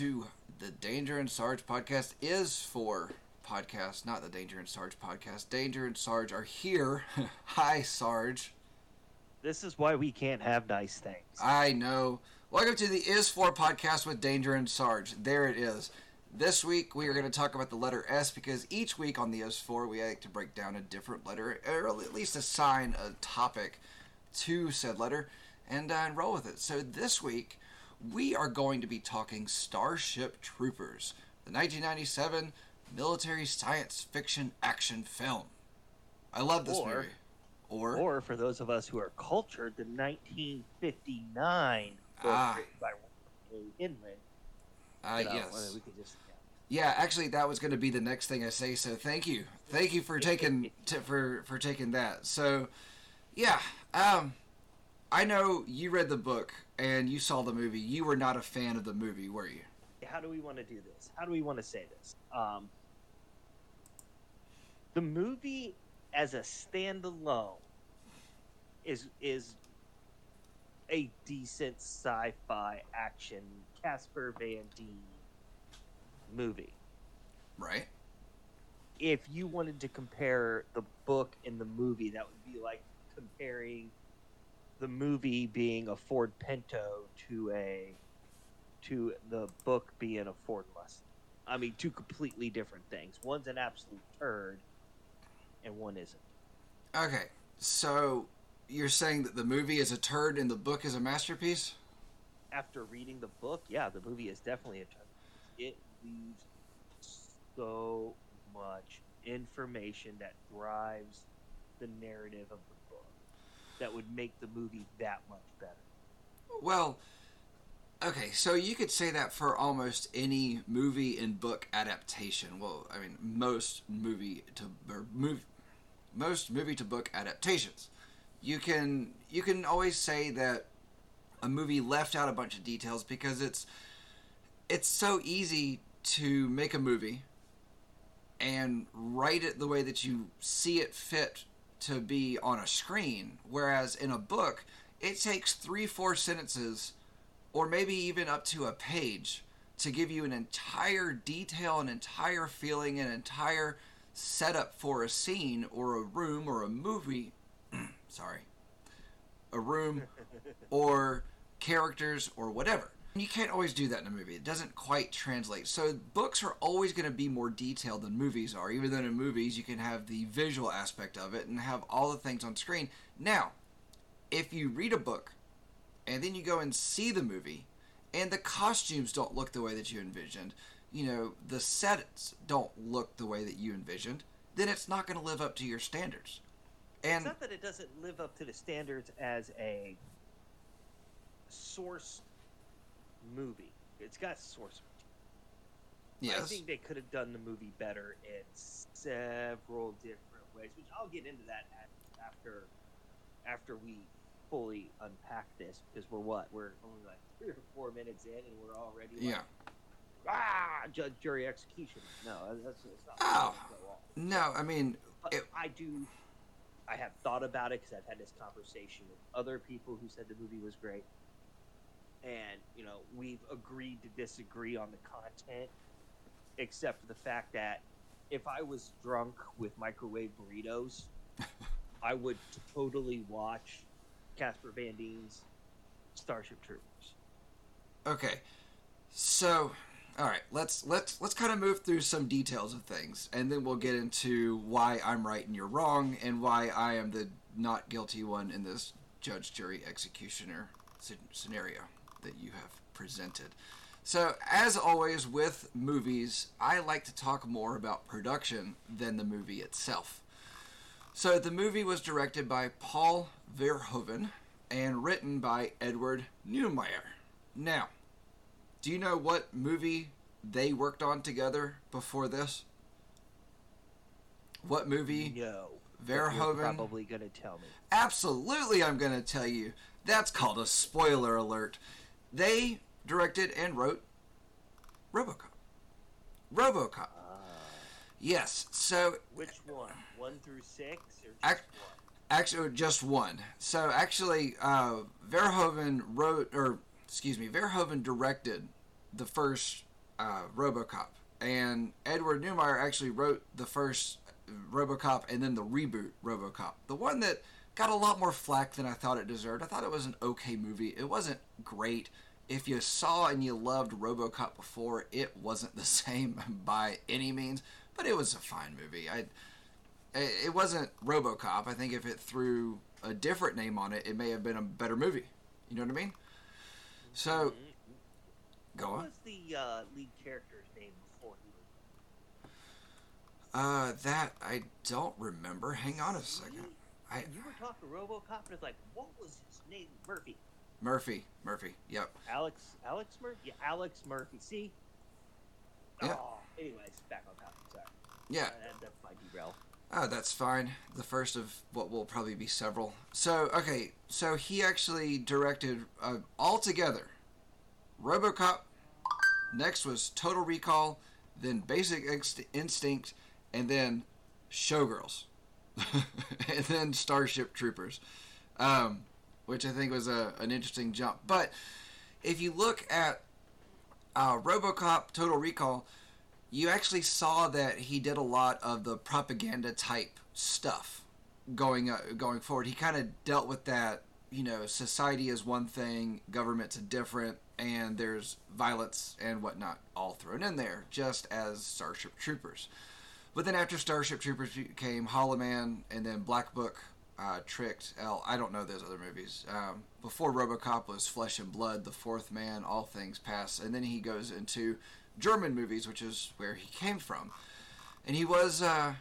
to the Danger and Sarge podcast is for podcast, not the Danger and Sarge podcast. Danger and Sarge are here. Hi, Sarge. This is why we can't have nice things. I know. Welcome to the Is For podcast with Danger and Sarge. There it is. This week we are going to talk about the letter S because each week on the S for we like to break down a different letter, or at least assign a topic to said letter and, uh, roll with it. So this week we are going to be talking Starship Troopers, the 1997 military science fiction action film. I love this Or- movie. Or, Or for those of us who are cultured, the 1959 book Ah. by Heinlein. uh, You know, yes. We could just, Yeah, actually, that was going to be the next thing I say. So thank you, thank you for taking t- for for taking that. So, yeah, um, I know you read the book and you saw the movie. You were not a fan of the movie, were you? how do we want to do this? How do we want to say this? Um, the movie as a standalone is is a decent sci-fi action Casper Van Dien movie. Right. if you wanted to compare the book and the movie, that would be like comparing the movie being a Ford Pinto to a to the book being a Ford Mustang. I mean, two completely different things. One's an absolute turd, and one isn't. Okay. So you're saying that the movie is a turd and the book is a masterpiece? After reading the book, yeah, the movie is definitely a turd. It leaves so much information that drives the narrative of the that would make the movie that much better. Well, okay, so you could say that for almost any movie and book adaptation. Well, I mean, most movie to or move, most movie to book adaptations. You can you can always say that a movie left out a bunch of details because it's it's so easy to make a movie and write it the way that you see it fit to be on a screen whereas in a book it takes three four sentences or maybe even up to a page to give you an entire detail an entire feeling an entire setup for a scene or a room or a movie sorry a room or characters or whatever you can't always do that in a movie. It doesn't quite translate. So books are always going to be more detailed than movies are. Even though in movies you can have the visual aspect of it and have all the things on screen. Now if you read a book and then you go and see the movie and the costumes don't look the way that you envisioned you know the sets don't look the way that you envisioned then it's not going to live up to your standards. And it's not that it doesn't live up to the standards as a source movie. It's got source material. I think they could have done the movie better in several different ways, which I'll get into that after after we fully unpack this because we're what we're only like three or four minutes in and we're already like, yeah ah judge jury execution. No, that's, that's not Oh. no i mean It- I do. I have thought about it because I've had this conversation with other people who said the movie was great, and you know we've agreed to disagree on the content, except for the fact that if I was drunk with microwave burritos, I would totally watch Casper Van Dien's Starship Troopers. Okay, so all right, let's let's let's kind of move through some details of things, and then we'll get into why I'm right and you're wrong, and why I am the not guilty one in this judge, jury, executioner scenario that you have presented. So, as always with movies, I like to talk more about production than the movie itself. So, the movie was directed by Paul Verhoeven and written by Edward Neumeier. Now, do you know what movie they worked on together before this? What movie? No, Verhoeven. probably gonna tell me. Absolutely, I'm going to tell you. That's called a spoiler alert. They directed and wrote Robocop. Robocop. Uh, Yes. So which one? One through six, or just Ac- one? Actually, just one. So actually, uh, Verhoeven wrote, or excuse me, Verhoeven directed the first uh, RoboCop, and Edward Neumeier actually wrote the first RoboCop and then the reboot RoboCop, the one that got a lot more flack than I thought it deserved. I thought it was an okay movie. It wasn't great. If you saw and you loved RoboCop before, it wasn't the same by any means, but it was a fine movie. I it wasn't RoboCop. I think if it threw a different name on it, it may have been a better movie. You know what I mean? So, go on. What was the uh, lead character's name before he was? Uh, that I don't remember. Hang on a second. I You were talking to RoboCop, and it's like, what was his name? Murphy. Murphy, Murphy. Yep. Alex. Alex Murphy. Yeah, Alex Murphy. See. Yeah. Oh, anyways, back on topic. Sorry. Yeah. Uh, that, that's my derail. Oh, that's fine. The first of what will probably be several. So, okay, so he actually directed uh, all together RoboCop, next was Total Recall, then Basic Inst- Instinct, and then Showgirls, and then Starship Troopers, um, which I think was a, an interesting jump. But if you look at uh, RoboCop, Total Recall, you actually saw that he did a lot of the propaganda type stuff going uh, going forward. He kind of dealt with that. You know, society is one thing, government's a different, and there's violence and whatnot all thrown in there, just as Starship Troopers. But then after Starship Troopers came Hollow Man, and then Black Book, uh, Tricked, Elle. I don't know those other movies. Um, before RoboCop was Flesh and Blood, The Fourth Man, All Things Pass, and then he goes into German movies, which is where he came from. And he was uh,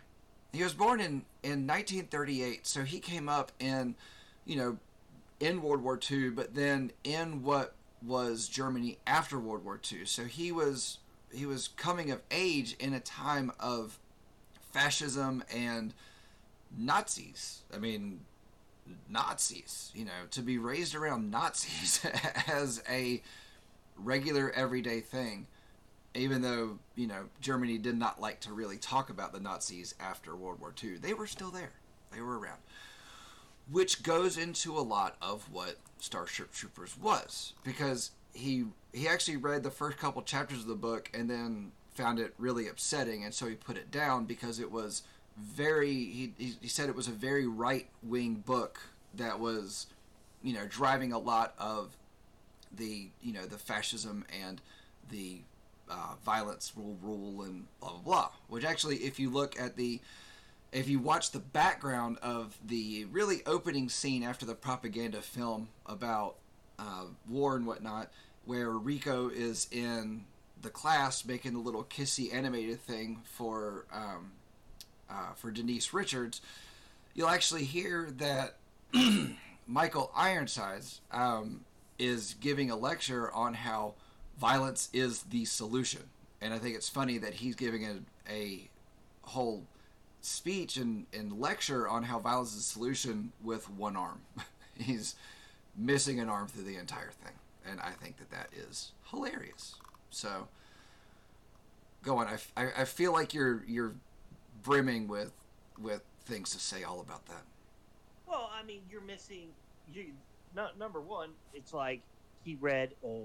he was born in in 1938, so he came up in you know in World War II, but then in what was Germany after World War II. So he was he was coming of age in a time of fascism and Nazis. I mean, Nazis. You know, to be raised around Nazis as a regular everyday thing, even though you know Germany did not like to really talk about the Nazis after World War II, they were still there. They were around, which goes into a lot of what Starship Troopers was because he he actually read the first couple chapters of the book and then found it really upsetting, and so he put it down because it was very. He he, said it was a very right wing book that was, you know, driving a lot of the you know the fascism and the uh, violence rule rule and blah blah blah. Which actually, if you look at the if you watch the background of the really opening scene after the propaganda film about uh, war and whatnot, where Rico is in the class making the little kissy animated thing for um, uh, for Denise Richards, you'll actually hear that Michael Ironsides um, is giving a lecture on how violence is the solution, and I think it's funny that he's giving a, a whole speech and, and lecture on how violence is the solution with one arm. he's missing an arm through the entire thing, and I think that that is hilarious. So, go on. I I feel like you're you're brimming with with things to say all about that. Well, I mean, you're missing. You not number one. It's like he read a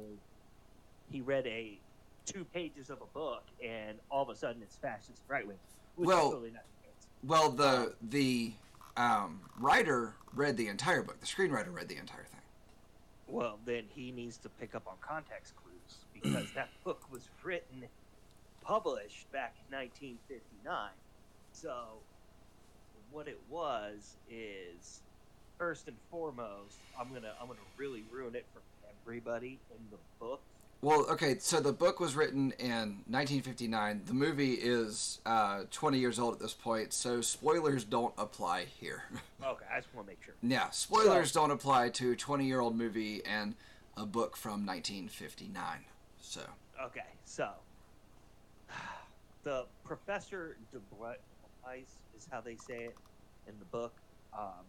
he read a two pages of a book, and all of a sudden it's fascist right wing. Well- totally the. Well, the the um, writer read the entire book. The screenwriter read the entire thing. Well, then he needs to pick up on context clues because that book was written, published back in 1959. So, what it was is, first and foremost, I'm gonna I'm gonna really ruin it for everybody in the book. Well, okay, so the book was written in 1959. The movie is uh, 20 years old at this point, so spoilers don't apply here. Okay, I just want to make sure. yeah, spoilers don't apply to a 20 year old movie and a book from 1959. So, Okay, so the Professor De Blaise is how they say it in the book. Um,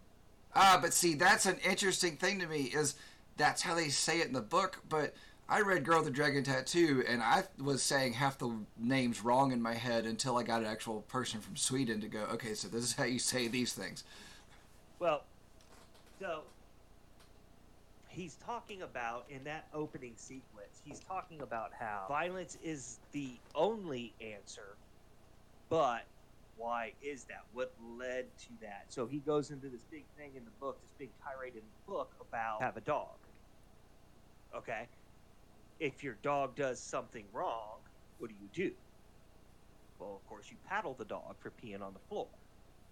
ah, but see, that's an interesting thing to me. Is that's how they say it in the book, but I read Girl with the Dragon Tattoo, and I was saying half the names wrong in my head until I got an actual person from Sweden to go, okay, so this is how you say these things. Well, so he's talking about in that opening sequence he's talking about how violence is the only answer but why is that? What led to that? So he goes into this big thing in the book this big tirade in the book about have a dog. Okay? If your dog does something wrong what do you do? Well of course you paddle the dog for peeing on the floor.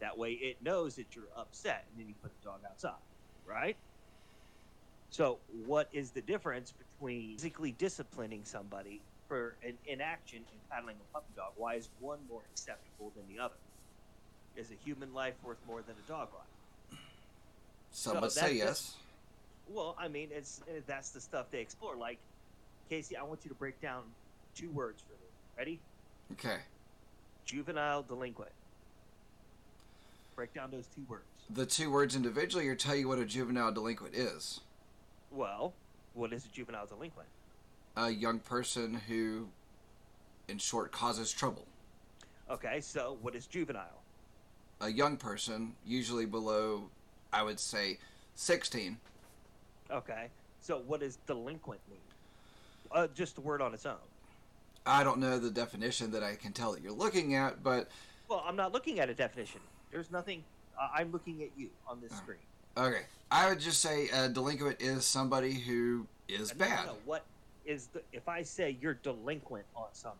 That way it knows that you're upset and then you put the dog outside right so, what is the difference between physically disciplining somebody for an inaction and paddling a puppy dog? Why is one more acceptable than the other? Is a human life worth more than a dog life? Some So would say yes. Well, I mean, it's that's the stuff they explore. Like, Casey, I want you to break down two words for me. Ready? Okay. Juvenile delinquent. Break down those two words. The two words individually or tell you what a juvenile delinquent is. Well, what is a juvenile delinquent? A young person who, in short, causes trouble. Okay, so what is juvenile? A young person, usually below, I would say, 16. Okay, so what does delinquent mean? Uh, just the word on its own. I don't know the definition that I can tell that you're looking at, but Well, I'm not looking at a definition. There's nothing. Uh, I'm looking at you on this Oh. screen. Okay. I would just say a delinquent is somebody who is Uh, bad. What is the? If I say you're delinquent on something,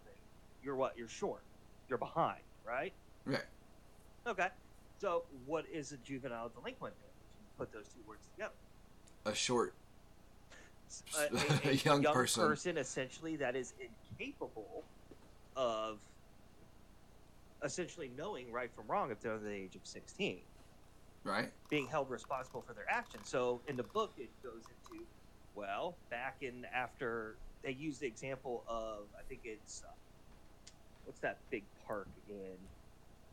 you're what? You're short. You're behind, right? Right. Okay. So what is a juvenile delinquent? Put those two words together. A short. A, a- A a young person. essentially that is incapable of essentially knowing right from wrong if they're under the age of 16 Right? being held responsible for their actions. So in the book, it goes into, well, back in after they use the example of, I think it's, uh, what's that big park in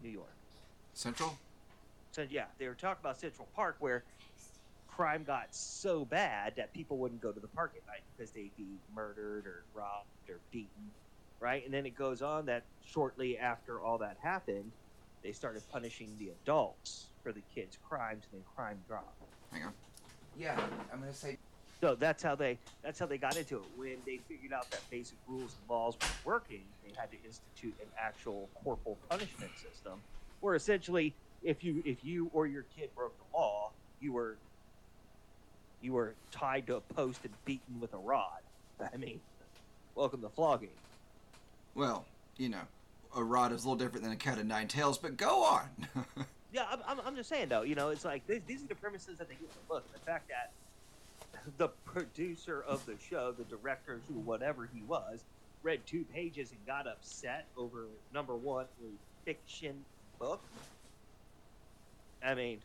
New York? Central? So yeah, they were talking about Central Park where crime got so bad that people wouldn't go to the park at night because they'd be murdered or robbed or beaten, right? And then it goes on that shortly after all that happened, they started punishing the adults for the kids' crimes, and then crime dropped. Hang on. Yeah, I'm going to say. So that's how they that's how they got into it. When they figured out that basic rules and laws weren't working, they had to institute an actual corporal punishment system, where essentially, if you if you or your kid broke the law, you were you were tied to a post and beaten with a rod. I mean, welcome to flogging. Well, you know, a rod is a little different than a cat of nine tails, but go on. Yeah, I'm, I'm, I'm just saying though. You know, it's like these, these are the premises that they get the book. The fact that the producer of the show, the director, who whatever he was, read two pages and got upset over number one a fiction book. I mean,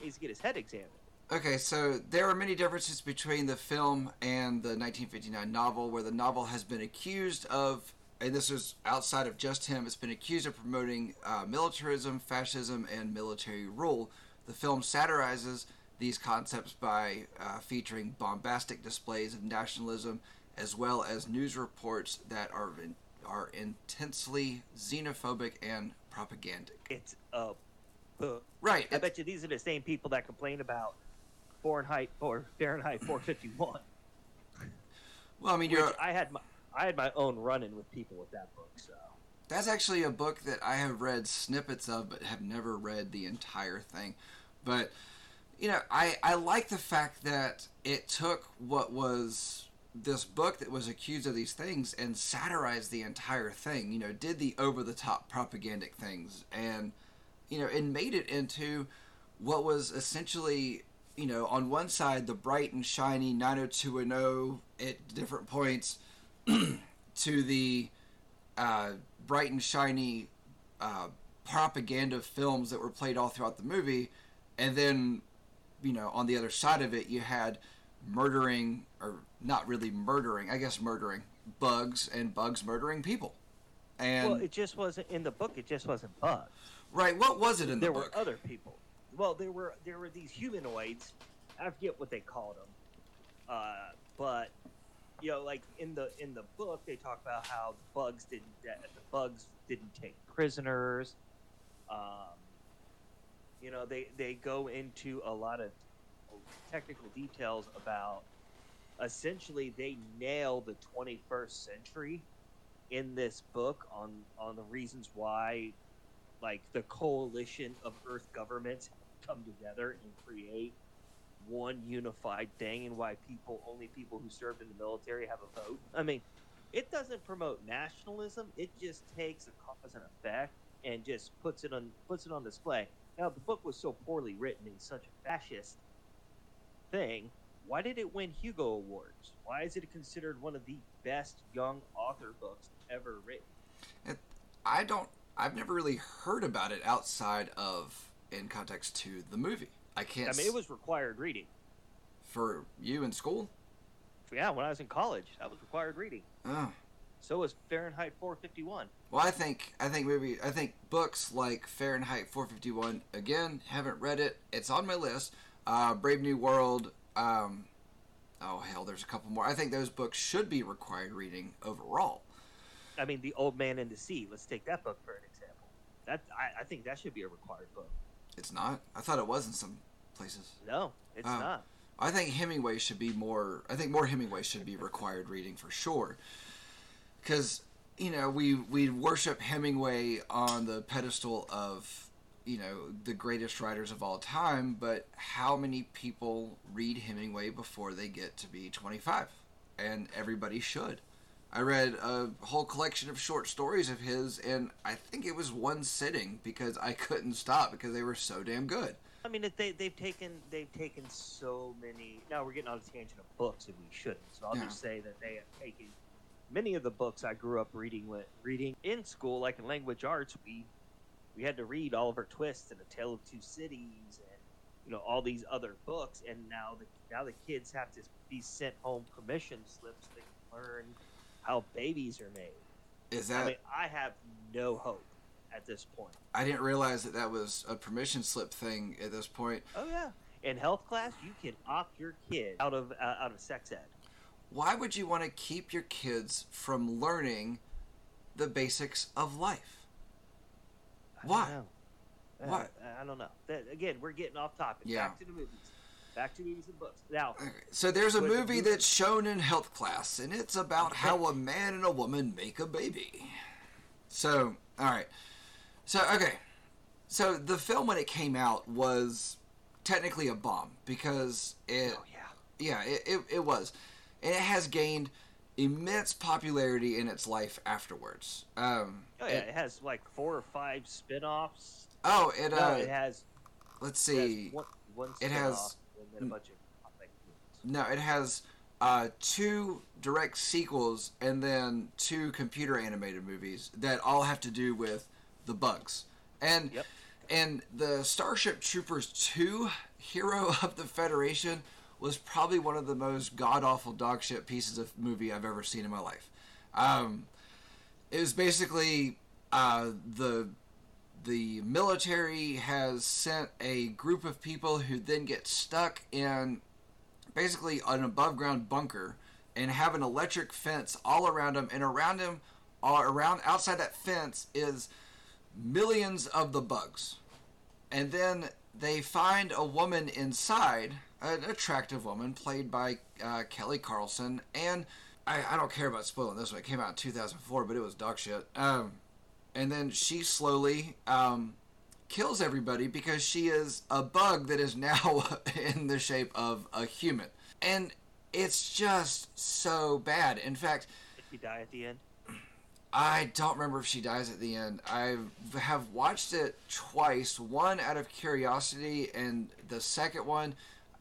he's to get his head examined. Okay, so there are many differences between the film and the 1959 novel, where the novel has been accused of, and this is outside of just him, it's been accused of promoting uh, militarism, fascism, and military rule. The film satirizes these concepts by uh, featuring bombastic displays of nationalism, as well as news reports that are in, are intensely xenophobic and propagandic. It's a. Right. I bet you these are the same people that complain about Fahrenheit or Fahrenheit 451. well, I mean, you're. I had my I had my own run-in with people with that book. So That's actually a book that I have read snippets of, but have never read the entire thing. But you know, I I like the fact that it took what was this book that was accused of these things and satirized the entire thing. You know, did the over the top propagandic things and you know, and made it into what was essentially you know, on one side the bright and shiny 90210 at different points to the uh, bright and shiny uh, propaganda films that were played all throughout the movie, and then you know on the other side of it you had murdering or not really murdering, I guess murdering bugs and bugs murdering people. And well, it just wasn't in the book. It just wasn't bugs. right, what was it in there the book? There were other people. Well, there were there were these humanoids. I forget what they called them, uh, but you know, like in the in the book, they talk about how the bugs didn't the bugs didn't take prisoners. Um, you know, they they go into a lot of technical details about. Essentially, they nail the 21st century in this book on on the reasons why, like the coalition of Earth governments come together and create one unified thing, and why people only people who served in the military have a vote. I mean, it doesn't promote nationalism. It just takes a cause and effect and just puts it on puts it on display. Now, the book was so poorly written and such a fascist thing. Why did it win Hugo Awards? Why is it considered one of the best young author books ever written? I don't. I've never really heard about it outside of in context to the movie. I can't. I mean, it was required reading. for you in school. Yeah, when I was in college, that was required reading. Oh. So was Fahrenheit 451. Well, I think I think maybe I think books like Fahrenheit 451 again haven't read it. It's on my list. Uh, Brave New World. Um, oh hell, there's a couple more. I think those books should be required reading overall. I mean, The Old Man and the Sea. Let's take that book for an example. That I, I think that should be a required book. It's not. I thought it was in some places. No, it's Oh. not. I think Hemingway should be more. I think more Hemingway should be required reading for sure. Because you know we we worship Hemingway on the pedestal of you know the greatest writers of all time, but how many people read Hemingway before they get to be twenty five? And everybody should. I read a whole collection of short stories of his, and I think it was one sitting because I couldn't stop because they were so damn good. I mean, they they've taken they've taken so many. Now we're getting on a tangent of books, and we shouldn't. So I'll Yeah. just say that they have taken many of the books I grew up reading with reading in school, like in language arts. We we had to read Oliver Twist and A Tale of Two Cities, and you know all these other books. And now the now the kids have to be sent home permission slips to learn how babies are made. Is that I mean, I have no hope at this point. I didn't realize that that was a permission slip thing at this point. Oh yeah. In health class, you can opt your kid out of uh, out of sex ed. Why would you want to keep your kids from learning the basics of life? Why? Uh, Why? I don't know. That, again, we're getting off topic. Yeah. Back to the movies. Back to movies and books. Now, Okay, So there's a With the movie movie- that's shown in health class, and it's about how a man and a woman make a baby. So, all right. So, okay. So the film when it came out was technically a bomb because it oh yeah. yeah, it, it, it was. And it has gained immense popularity in its life afterwards. Um, Oh yeah. it- It, has like four or five spin-offs. oh, it, no, uh, it has. let's it has see. one, one It has- spin-off and then a bunch of. No, it has uh, two direct sequels and then two computer animated movies that all have to do with the bugs. And Yep. and the Starship Troopers 2 Hero of the Federation was probably one of the most god awful dog shit pieces of movie I've ever seen in my life. Um, it was basically uh, the the military has sent a group of people who then get stuck in basically an above ground bunker and have an electric fence all around them and around them all around outside that fence is millions of the bugs and then they find a woman inside an attractive woman played by uh, kelly carlson and I, I don't care about spoiling this one it came out in 2004 but it was dog shit um, and then she slowly um, kills everybody because she is a bug that is now in the shape of a human. And it's just so bad. In fact, Did he die at the end? I don't remember if she dies at the end. I have watched it twice, one out of curiosity, and the second one.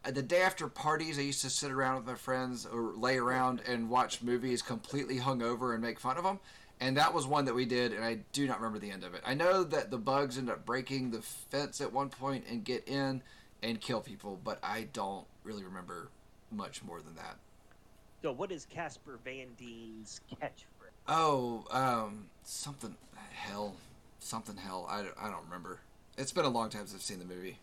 uh, The day after parties, I used to sit around with my friends or lay around and watch movies completely hungover and make fun of them. And that was one that we did, and I do not remember the end of it. I know that the bugs end up breaking the fence at one point and get in and kill people, but I don't really remember much more than that. So, what is Casper Van Dien's catchphrase? Oh, um, something hell, something hell. I, don't- I don't remember. It's been a long time since I've seen the movie.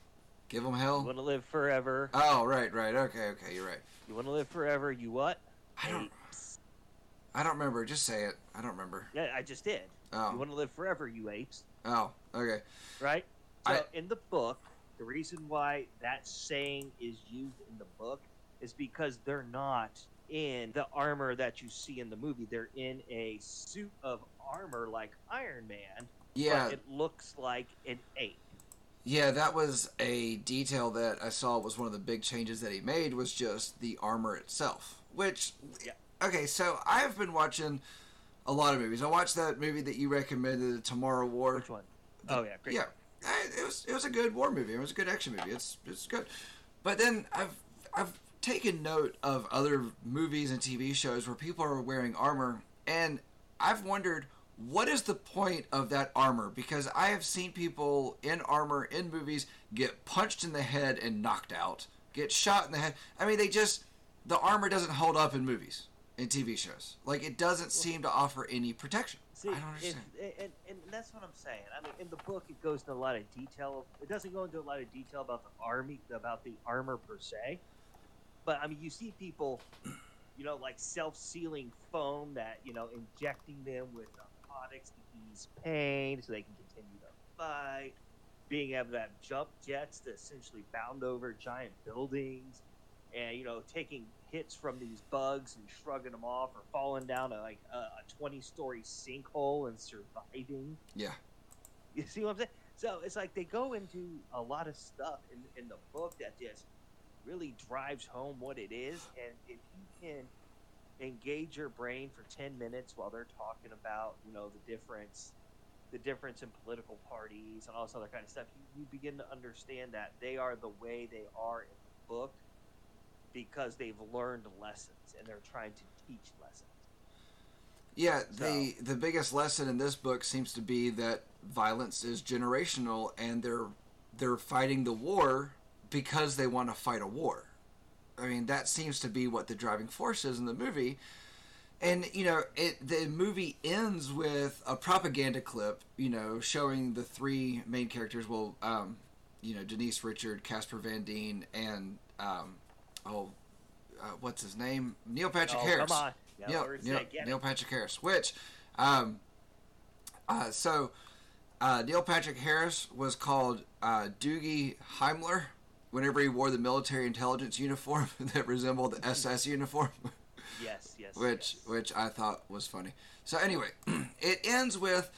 Give them hell. You want to live forever. Oh, right, right. Okay, okay. You're right. You want to live forever. You what? I don't. Apes. I don't remember. Just say it. I don't remember. Yeah, I just did. Oh. You want to live forever, you apes. oh. Okay. Right? So I- in the book, The reason why that saying is used in the book is because they're not in the armor that you see in the movie. They're in a suit of armor like Iron Man. Yeah, But it looks like an ape. yeah, that was a detail that I saw was one of the big changes that he made was just the armor itself. Which, Yeah. okay, so I have been watching a lot of movies. I watched that movie that you recommended, Tomorrow War. Which one? Oh yeah, great. Yeah, I- it was it was a good war movie. It was a good action movie. It's it's good. But then I've I've taken note of other movies and TV shows where people are wearing armor, and I've wondered what is the point of that armor because I have seen people in armor in movies get punched in the head and knocked out, get shot in the head. I mean, they just the armor doesn't hold up in movies and TV shows. Like it doesn't seem to offer any protection. See, I don't understand. and, and that's what I'm saying. I mean, in the book, it goes into a lot of detail. It doesn't go into a lot of detail about the army, about the armor per se. But I mean, you see people, you know, like self-sealing foam that you know, injecting them with narcotics to ease pain, so they can continue to fight. Being able to have jump jets to essentially bound over giant buildings, and you know, taking hits from these bugs and shrugging them off, or falling down a, like a, a twenty-story sinkhole and surviving. Yeah. You see what I'm saying? So it's like they go into a lot of stuff in, in the book that just really drives home what it is. And if you can engage your brain for 10 minutes while they're talking about, you know, the difference, the difference in political parties and all this other kind of stuff, you, you begin to understand that they are the way they are in the book because they've learned lessons and they're trying to teach lessons. Yeah, the the biggest lesson in this book seems to be that violence is generational, and they're they're fighting the war because they want to fight a war. I mean, that seems to be what the driving force is in the movie. And you know, it the movie ends with a propaganda clip, you know, showing the three main characters. Well, um, you know, Denise Richard, Casper Van Dien, and um, oh, uh, what's his name? Neil Patrick oh, Harris. come on. Yeah, Neil, Neil, saying, get it. Neil Patrick Harris. Which, um, uh, so uh, Neil Patrick Harris was called uh, Doogie Himmler whenever he wore the military intelligence uniform that resembled the SS uniform, Yes, yes. which yes. which I thought was funny. So anyway, it ends with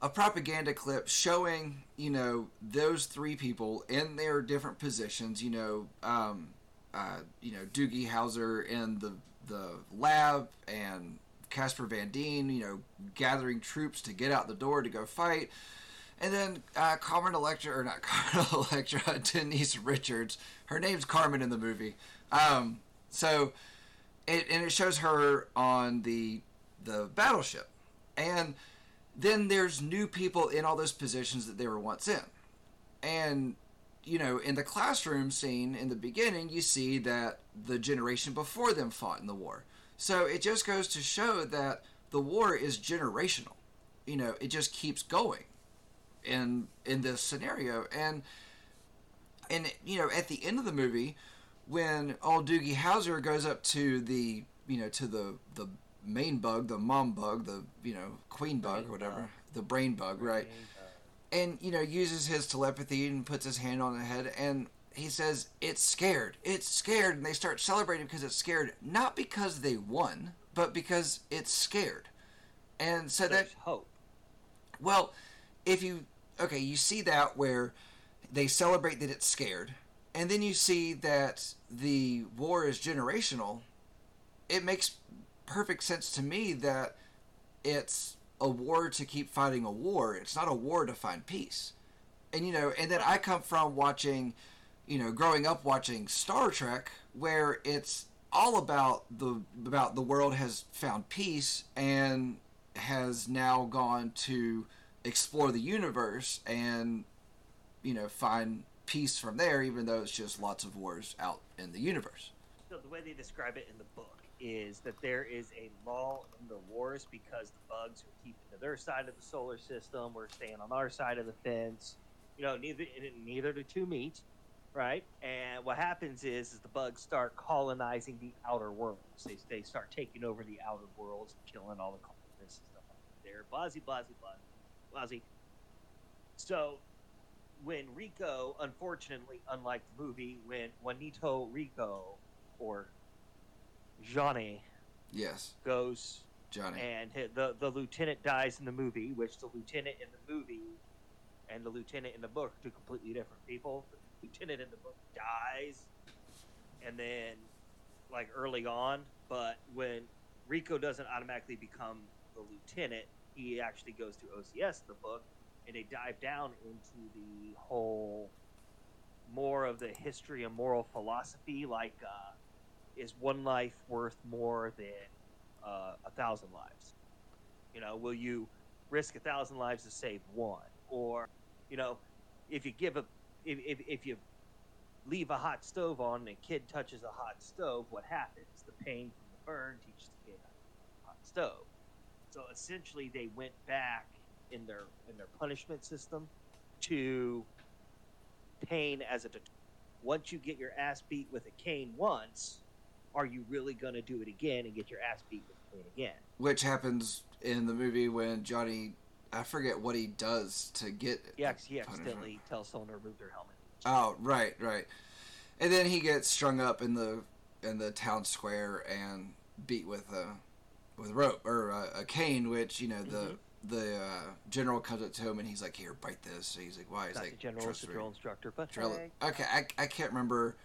a propaganda clip showing you know those three people in their different positions. You know, um, uh, you know Doogie Howser in the the lab and Casper Van Dien, you know, gathering troops to get out the door to go fight. And then uh, Carmen Electra, or not Carmen Electra, Denise Richards. Her name's Carmen in the movie. Um, so, it, and it shows her on the the battleship, and then there's new people in all those positions that they were once in, and you know, in the classroom scene in the beginning, you see that the generation before them fought in the war. So it just goes to show that the war is generational. You know, it just keeps going in in this scenario. And and you know, at the end of the movie, when old Doogie Howser goes up to the you know to the the main bug, the mom bug, the you know queen bug Brain or whatever, bug. the brain bug, right? and you know uses his telepathy and puts his hand on the head and he says it's scared it's scared and they start celebrating because it's scared not because they won but because it's scared and so that hope. well if you okay you see that where they celebrate that it's scared and then you see that the war is generational it makes perfect sense to me that it's a war to keep fighting a war. It's not a war to find peace. And you know, and then I come from watching, you know, growing up watching Star Trek where it's all about the about the world has found peace and has now gone to explore the universe and you know, find peace from there even though it's just lots of wars out in the universe. So the way they describe it in the book is that there is a lull in the wars because the bugs are keeping to their side of the solar system. We're staying on our side of the fence. You know, neither neither the two meet, right? And what happens is, is the bugs start colonizing the outer worlds. They, they start taking over the outer worlds, killing all the colonists and stuff like that. There, blasey, blasey, blasey, blasey. So when Rico, unfortunately, unlike the movie, when Juanito Rico or Johnny Yes, goes Johnny. and the the lieutenant dies in the movie, which the lieutenant in the movie and the lieutenant in the book are two completely different people. The lieutenant in the book dies, and then like early on, but when Rico doesn't automatically become the lieutenant, he actually goes to OCS the book, and they dive down into the whole more of the history and moral philosophy, like uh, is one life worth more than uh, a thousand lives? You know, will you risk a thousand lives to save one? Or, you know, if you give a, if, if, if you leave a hot stove on and a kid touches a hot stove, what happens? The pain from the burn teaches the kid hot stove. So essentially, they went back in their in their punishment system to pain as a deterrent. once you get your ass beat with a cane once, are you really going to do it again and get your ass beat with a cane again? Which happens in the movie when Johnny, I forget what he does to get. Yeah, he accidentally tells someone to remove their helmet. Oh, right, right. And then he gets strung up in the in the town square and beat with a with a rope or a, a cane, which you know the Mhm. the uh, general comes up to him and he's like, "Here, bite this." So he's like, "Why?" He's Not like, the general, it's "Trust the me." drill instructor, but Drill hey. Okay, I, I can't remember.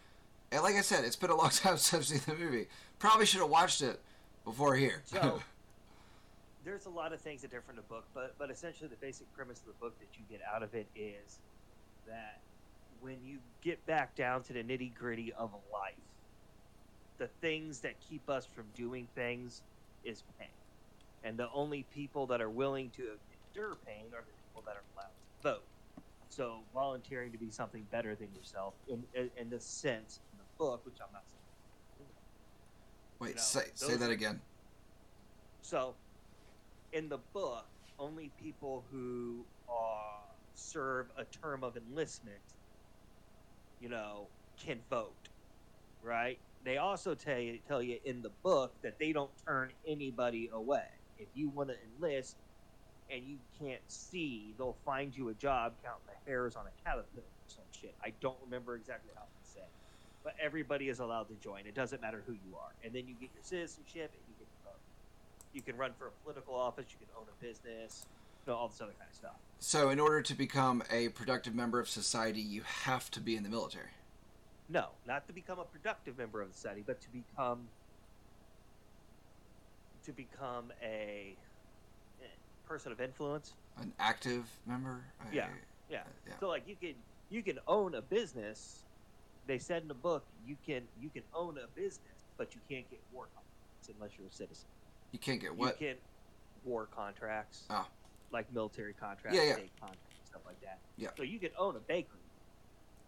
And like I said, it's been a long time since I've seen the movie. Probably should have watched it before here. So- there's a lot of things that differ in the book, but but essentially the basic premise of the book that you get out of it is that when you get back down to the nitty gritty of life, the things that keep us from doing things is pain, and the only people that are willing to endure pain are the people that are allowed to vote. So volunteering to be something better than yourself, in in, in the sense in the book, which I'm not saying. Wait, know, say say that again. So, in the book, only people who uh, serve a term of enlistment, you know, can vote, right? They also tell you, tell you in the book that they don't turn anybody away. If you want to enlist and you can't see, they'll find you a job counting the hairs on a caterpillar or some shit. I don't remember exactly how they say, but everybody is allowed to join. It doesn't matter who you are, and then you get your citizenship and you get to vote. You can run for a political office. You can own a business. You know, all this other kind of stuff. So, in order to become a productive member of society, you have to be in the military. No, not to become a productive member of the society, but to become to become a eh, person of influence. An active member. Yeah. Yeah. yeah. So like you can you can own a business. They said in the book you can you can own a business, but you can't get war contracts unless you're a citizen. You can't get what? You can war contracts. Oh. Like military contracts, Yeah, yeah. state contracts, stuff like that. Yeah. So you can own a bakery,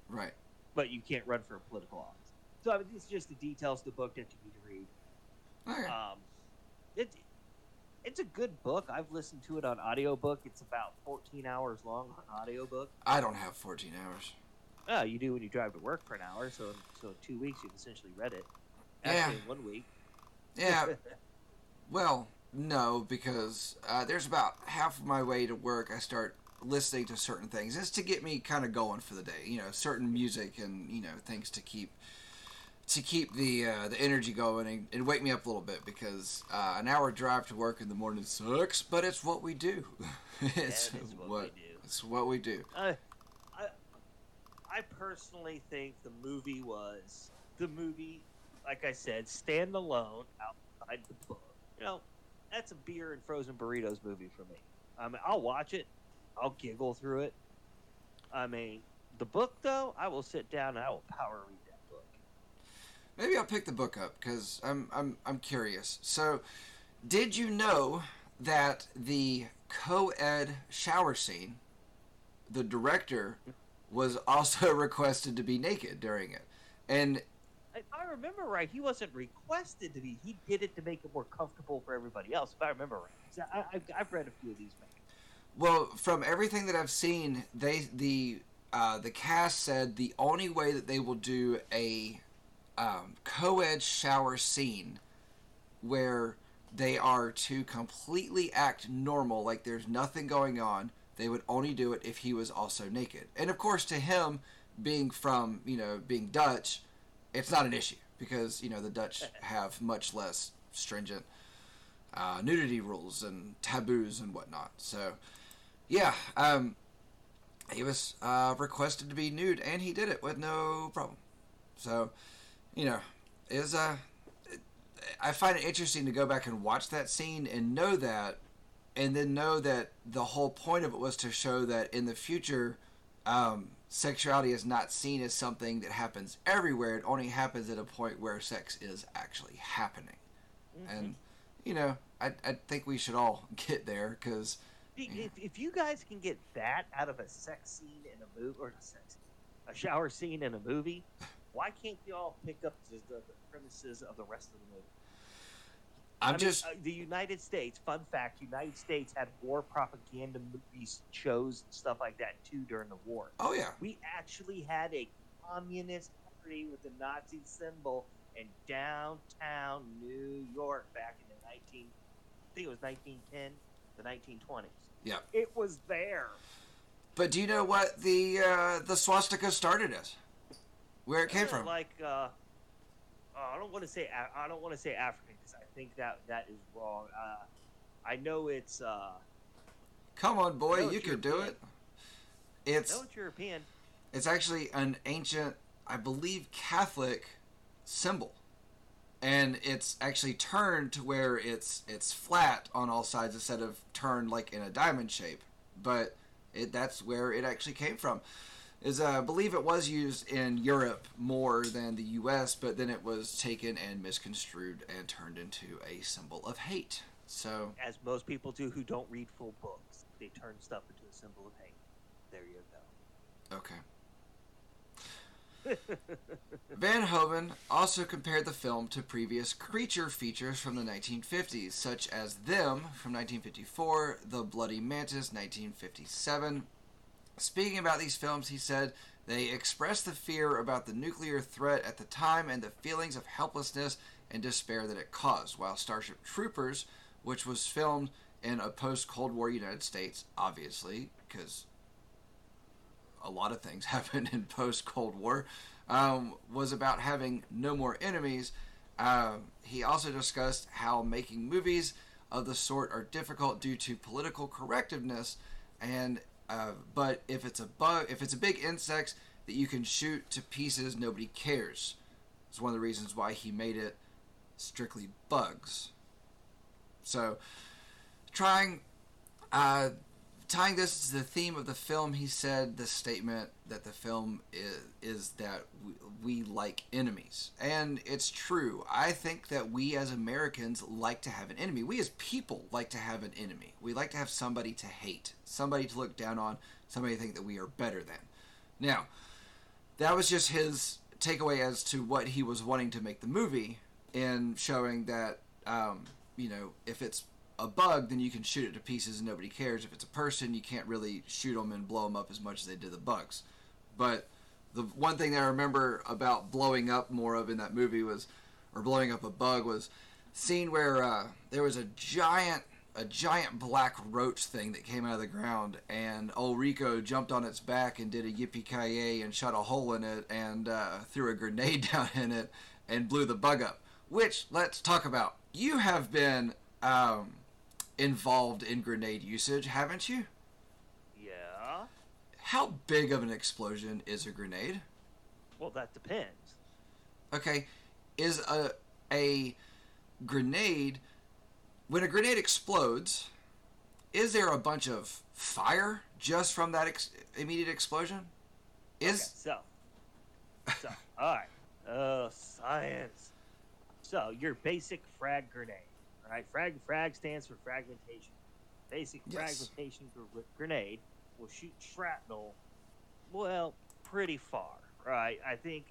Right. But you can't run for a political office. So I mean, it's just the details of the book that you need to read. Okay. Um, it, it's a good book. I've listened to it on audiobook. It's about 14 hours long on audiobook. I don't have 14 hours. Oh, you do when you drive to work for an hour. So, so in two weeks you've essentially read it. Yeah. Actually, in one week. Yeah. well, no, because uh, there's about half of my way to work. I start listening to certain things. is to get me kind of going for the day. You know, certain music and you know things to keep to keep the uh, the energy going and, and wake me up a little bit because uh, an hour drive to work in the morning sucks, but it's what we do. it's what what we do. it's what we do. I, I, I personally think the movie was the movie, like I said, stand alone outside the book. You know, that's a beer and frozen burritos movie for me. I mean, I'll watch it, I'll giggle through it. I mean, the book though, I will sit down and I will power read that book. Maybe I'll pick the book up because I'm I'm I'm curious. So, did you know that the co-ed shower scene, the director was also requested to be naked during it, and If I remember right, he wasn't requested to be. He did it to make it more comfortable for everybody else. If I remember right, I, I've, I've read a few of these. Things. Well, from everything that I've seen, they the uh, the cast said the only way that they will do a um, co-ed shower scene where they are to completely act normal, like there's nothing going on, they would only do it if he was also naked. And of course, to him, being from you know being Dutch, it's not an issue because you know the Dutch have much less stringent uh, nudity rules and taboos and whatnot. So, yeah, um, he was uh, requested to be nude, and he did it with no problem. So, you know, is uh, I find it interesting to go back and watch that scene and know that, and then know that the whole point of it was to show that in the future, um, sexuality is not seen as something that happens everywhere. It only happens at a point where sex is actually happening. Mm-hmm. And, you know, I, I think we should all get there because. If, if you guys can get that out of a sex scene in a movie, or a, sex, a shower scene in a movie, why can't you all pick up the, the, the premises of the rest of the movie? I'm I mean, just uh, the United States. Fun fact: United States had war propaganda movies, shows, and stuff like that too during the war. Oh yeah, we actually had a communist party with the Nazi symbol in downtown New York back in the 19. I think it was 1910, the 1920s. Yeah, it was there. But do you know what the uh, the swastika started as? Where it came from? Like, uh, oh, I don't want to say I don't want to say African because I think that that is wrong. Uh, I know it's. Uh, Come on, boy, you can do it. It's. No, it's European. It's actually an ancient, I believe, Catholic symbol, and it's actually turned to where it's it's flat on all sides instead of turned like in a diamond shape. But it that's where it actually came from is uh, I believe it was used in Europe more than the U.S., but then it was taken and misconstrued and turned into a symbol of hate. So, as most people do who don't read full books, they turn stuff into a symbol of hate. There you go. Okay. Verhoeven also compared the film to previous creature features from the 1950s, such as Them from 1954, The Bloody Mantis 1957, Speaking about these films, he said they express the fear about the nuclear threat at the time and the feelings of helplessness and despair that it caused, while Starship Troopers, which was filmed in a post Cold War United States, obviously, because a lot of things happened in post Cold War, um, was about having no more enemies. Uh, he also discussed how making movies of the sort are difficult due to political correctiveness and uh, but if it's a bug, if it's a big insect that you can shoot to pieces, nobody cares. It's one of the reasons why he made it strictly bugs. So, trying, uh, tying this to the theme of the film, he said the statement that the film is, is that we, we like enemies. And it's true. I think that we as Americans like to have an enemy. We as people like to have an enemy. We like to have somebody to hate, somebody to look down on, somebody to think that we are better than. Now, that was just his takeaway as to what he was wanting to make the movie in showing that, um, you know, if it's a bug, then you can shoot it to pieces and nobody cares. If it's a person, you can't really shoot them and blow them up as much as they did the bugs. But the one thing that I remember about blowing up more of in that movie was, or blowing up a bug was, scene where uh, there was a giant a giant black roach thing that came out of the ground, and old Rico jumped on its back and did a yippee ki and shot a hole in it and uh, threw a grenade down in it and blew the bug up. Which let's talk about. You have been um, involved in grenade usage, haven't you? Yeah. How big of an explosion is a grenade? Well, that depends. Okay, is a a grenade when a grenade explodes, is there a bunch of fire just from that ex- immediate explosion? Is okay, so so all right. Oh, science. So your basic frag grenade right? Frag frag stands for fragmentation. Basic yes. fragmentation grenade will shoot shrapnel, well, pretty far, right? I think.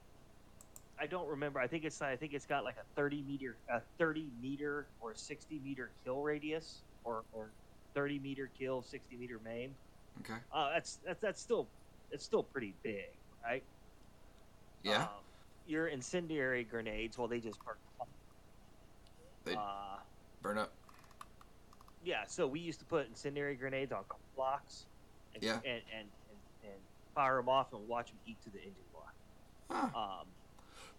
I don't remember. I think it's I think it's got like a thirty meter, a thirty meter or sixty meter kill radius, or or thirty meter kill, sixty meter maim. Okay. Uh, that's that's that's still it's still pretty big, right? Yeah. Um, your incendiary grenades, well, they just burn. They, uh, burn up. Yeah, so we used to put incendiary grenades on blocks, and, Yeah. and, and, and, and fire them off and watch them eat to the engine block. Huh. Um,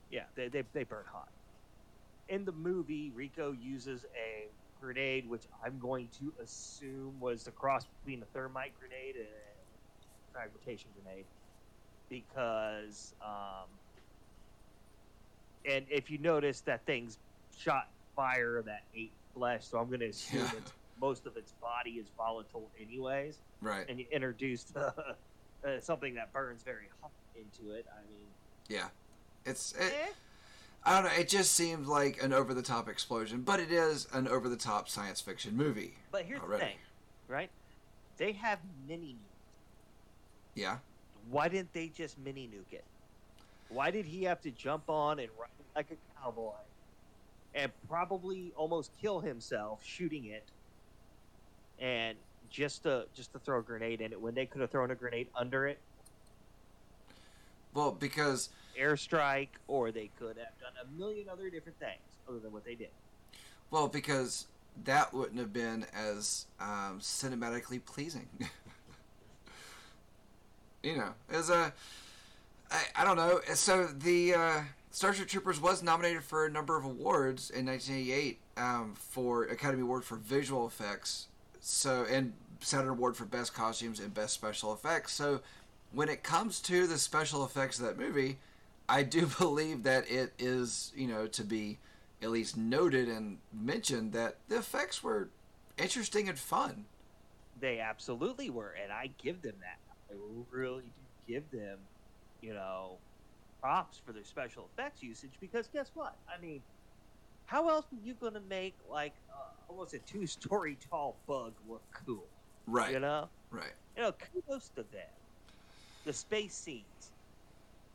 yeah, they, they, they burn hot. In the movie, Rico uses a grenade, which I'm going to assume was the cross between a thermite grenade and a fragmentation grenade, because um, and if you notice that thing's shot fire that ate flesh, so I'm going to assume Yeah. it's, most of its body is volatile anyways right. and you introduced uh, uh, something that burns very hot into it. I mean, Yeah. It's it, eh, I don't know. It just seemed like an over the top explosion, but it is an over the top science fiction movie. but here's Already. the thing, right? They have mini nuke. Yeah. Why didn't they just mini nuke it? Why did he have to jump on and ride like a cowboy and probably almost kill himself shooting it and just to just to throw a grenade in it when they could have thrown a grenade under it, Well, because airstrike, or they could have done a million other different things other than what they did. well because that wouldn't have been as um, cinematically pleasing. you know, as a I, I don't know. So the uh, Starship Troopers was nominated for a number of awards in 1988 um, for Academy Award for visual effects. So and Saturn Award for best costumes and best special effects. So when it comes to the special effects of that movie, I do believe that it is you know to be at least noted and mentioned that the effects were interesting and fun. They absolutely were, and I give them that. I really do give them, you know, props for their special effects usage because guess what? I mean, how else are you going to make like uh, almost a two-story tall bug look cool? Right. You know, Right. you know, kudos to them. The space scenes,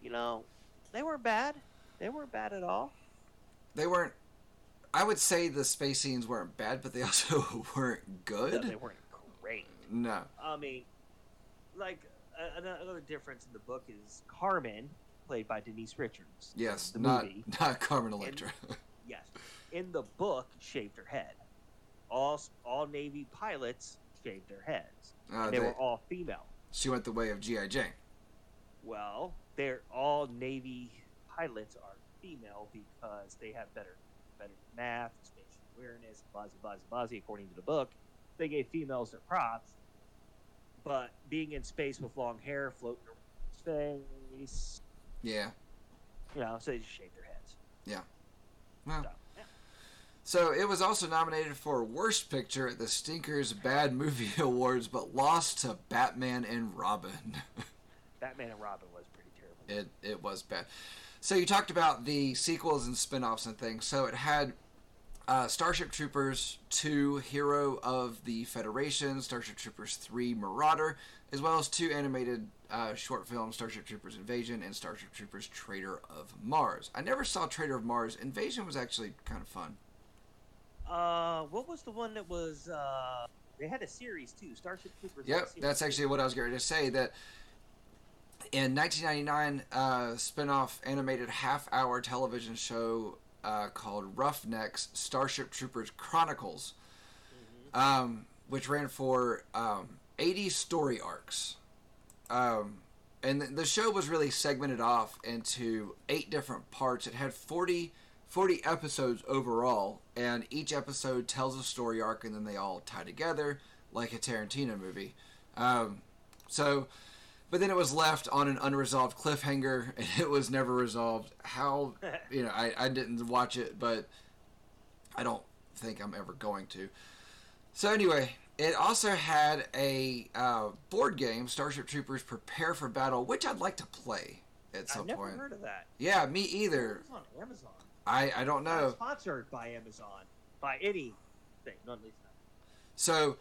you know, they weren't bad. They weren't bad at all. They weren't. I would say the space scenes weren't bad, but they also weren't good. No, they weren't great. No. I mean, like another difference in the book is Carmen, played by Denise Richards. Yes. the not movie. not Carmen Electra. Yes, in the book, shaved her head. All all Navy pilots shaved their heads. Uh, they they- were all female. she went the way of GI Jane. Well, they're all Navy pilots are female because they have better better math, spatial awareness, blah blah blah. According to the book, they gave females their props, but being in space with long hair floating around space, Yeah. you know, so they just shaved their heads. Well, So, yeah. so it was also nominated for Worst Picture at the Stinkers Bad Movie Awards, but lost to Batman and Robin. Batman and Robin was pretty terrible. it it was bad. So you talked about the sequels and spin-offs and things. So it had uh, Starship Troopers 2 Hero of the Federation, Starship Troopers 3 Marauder, as well as two animated uh, short films, Starship Troopers Invasion and Starship Troopers Traitor of Mars. I never saw Traitor of Mars. Invasion was actually kind of fun. Uh, what was the one that was? Uh, they had a series too. Starship Troopers. Yep, that's actually what I was going to say. That in 1999, uh, spin-off animated half-hour television show uh, called Roughnecks: Starship Troopers Chronicles, Mhm. um, which ran for um, 80 story arcs. Um, and the- show was really segmented off into eight different parts. It had 40, 40 episodes overall, and each episode tells a story arc, and then they all tie together like a Tarantino movie. Um, so, but then it was left on an unresolved cliffhanger, and it was never resolved. How you know, I, I didn't watch it, but I don't think I'm ever going to. So anyway, it also had a uh, board game, Starship Troopers Prepare for Battle, which I'd like to play at some I've never point. heard of that. Yeah, me either. It was on Amazon. I, I don't know. sponsored by Amazon by anything. Not least not. So,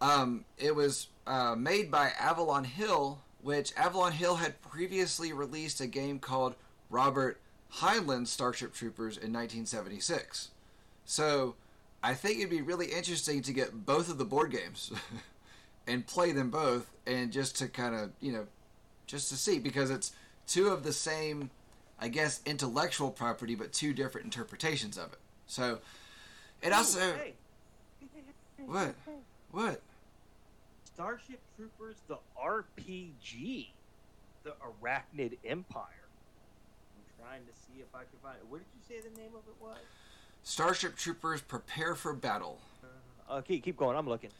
um, it was uh, made by Avalon Hill, which Avalon Hill had previously released a game called Robert Heinlein Starship Troopers in 1976. So, I think it'd be really interesting to get both of the board games and play them both, and just to kind of, you know, just to see, because it's two of the same, I guess, intellectual property, but two different interpretations of it. So, it also. Hey. What? What? Starship Troopers, the RPG, the Arachnid Empire. I'm trying to see if I can find it. What did you say the name of it was? Starship Troopers Prepare for Battle. Uh, okay, keep going. I'm looking.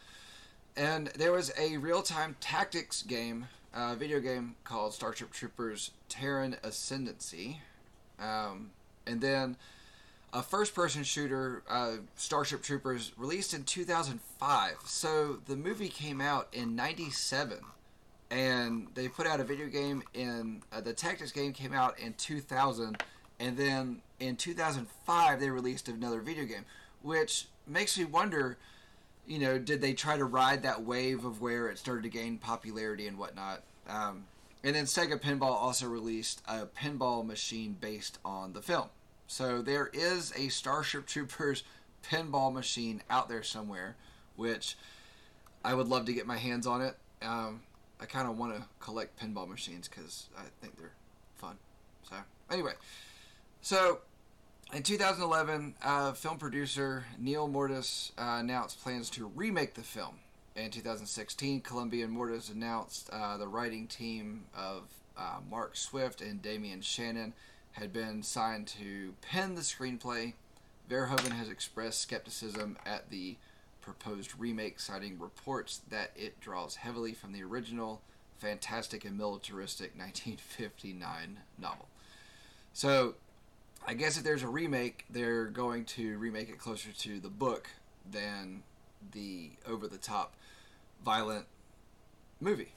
And there was a real time tactics game, uh, video game called Starship Troopers Terran Ascendancy. Um, and then a first person shooter, uh, Starship Troopers, released in 2005. So the movie came out in 97. And they put out a video game in. Uh, the tactics game came out in 2000. And then in 2005, they released another video game. Which makes me wonder you know, did they try to ride that wave of where it started to gain popularity and whatnot? Um, and then Sega Pinball also released a pinball machine based on the film. So there is a Starship Troopers pinball machine out there somewhere, which I would love to get my hands on it. Um, I kind of want to collect pinball machines because I think they're fun. So anyway, so in 2011, uh, film producer Neal Moritz uh, announced plans to remake the film. In 2016, Columbia and Mortis announced uh, the writing team of uh, Mark Swift and Damian Shannon had been signed to pen the screenplay. Verhoeven has expressed skepticism at the proposed remake, citing reports that it draws heavily from the original, fantastic and militaristic 1959 novel. So I guess if there's a remake, they're going to remake it closer to the book than the over the top violent movie.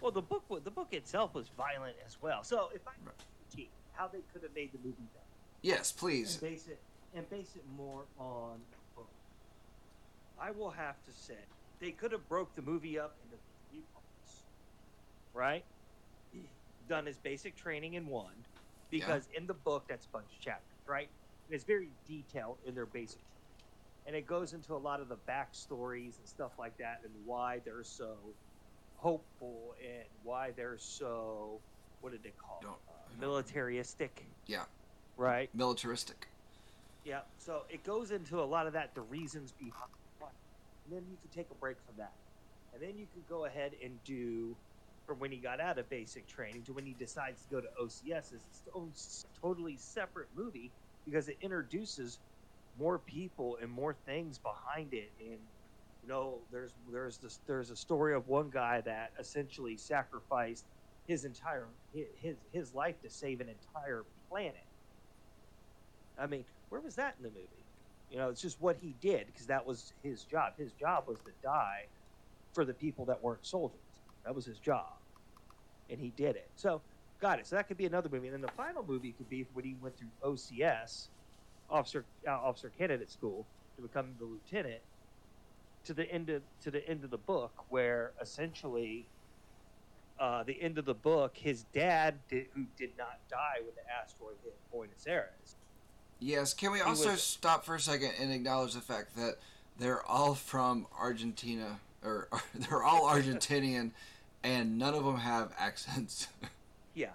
Well, the book the book itself was violent as well. So if I critique how they could have made the movie better, Yes, please. and base it and base it more on the book, I will have to say they could have broke the movie up into three parts, right? Done as basic training in one, because in the book that's a bunch of chapters, right? And it's very detailed in their basic, and it goes into a lot of the backstories and stuff like that, and why they're so hopeful and why they're so what did they call it? Uh, militaristic. Yeah. Right. Militaristic. Yeah, so it goes into a lot of that, the reasons behind. And then you can take a break from that. And then you can go ahead and do from when he got out of basic training to when he decides to go to OCS is its own totally separate movie because it introduces more people and more things behind it. And you know, there's there's this there's a story of one guy that essentially sacrificed his entire his his life to save an entire planet. I mean, where was that in the movie? You know, it's just what he did because that was his job. His job was to die for the people that weren't soldiers. That was his job, and he did it. So, got it. So that could be another movie. And then the final movie could be when he went through OCS, officer uh, officer candidate school, to become the lieutenant. To the end of to the end of the book, where essentially, uh, the end of the book, his dad, did, who did not die when the asteroid hit Buenos Aires, Yes. Can we also was- stop for a second and acknowledge the fact that they're all from Argentina, or, or they're all Argentinian, and none of them have accents. Yeah.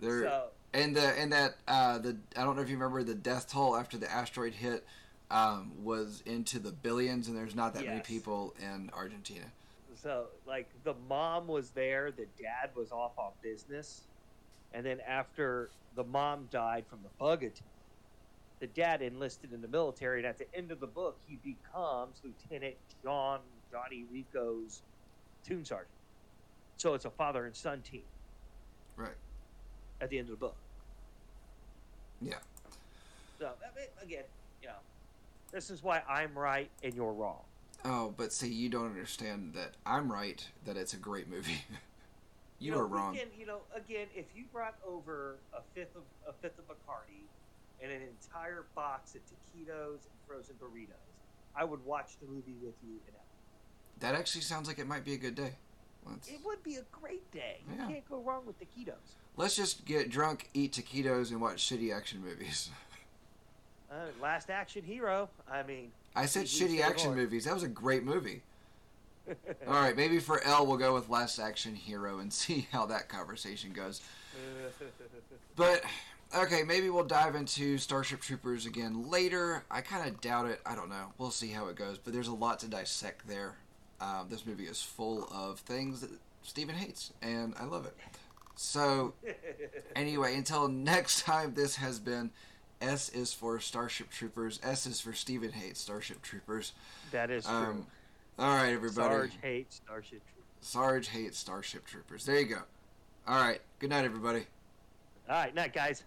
they're So and the and that uh, the I don't know if you remember the death toll after the asteroid hit um, was into the billions, and there's not that many people in Argentina. so like the mom was there, the dad was off on business, and then after the mom died from the bug attack, the dad enlisted in the military, and at the end of the book, he becomes Lieutenant John Johnny Rico's tune sergeant. So it's a father and son team Right. at the end of the book. Yeah. So I mean, again, you know, this is why I'm right and you're wrong. Oh, but see, you don't understand that I'm right. That it's a great movie. you know, are wrong. can- you know, again, if you brought over a fifth of a fifth of Bacardi and an entire box of taquitos and frozen burritos, I would watch the movie with you. And That actually sounds like it might be a good day. Let's, it would be a great day. Yeah. You can't go wrong with taquitos. let's just get drunk, eat taquitos, and watch shitty action movies. Uh, Last Action Hero. I mean, I said shitty action movies. That was a great movie. All right, maybe for L we'll go with Last Action Hero and see how that conversation goes. But okay, maybe we'll dive into Starship Troopers again later. I kind of doubt it. I don't know. We'll see how it goes. But there's a lot to dissect there. Um, this movie is full of things that Steven hates, and I love it. So, anyway, until next time, this has been S is for Starship Troopers. S is for Steven hates Starship Troopers. That is true. Um, all right, everybody. Sarge hates Starship Troopers. Sarge hates Starship Troopers. There you go. All right. Good night, everybody. All right, night, guys.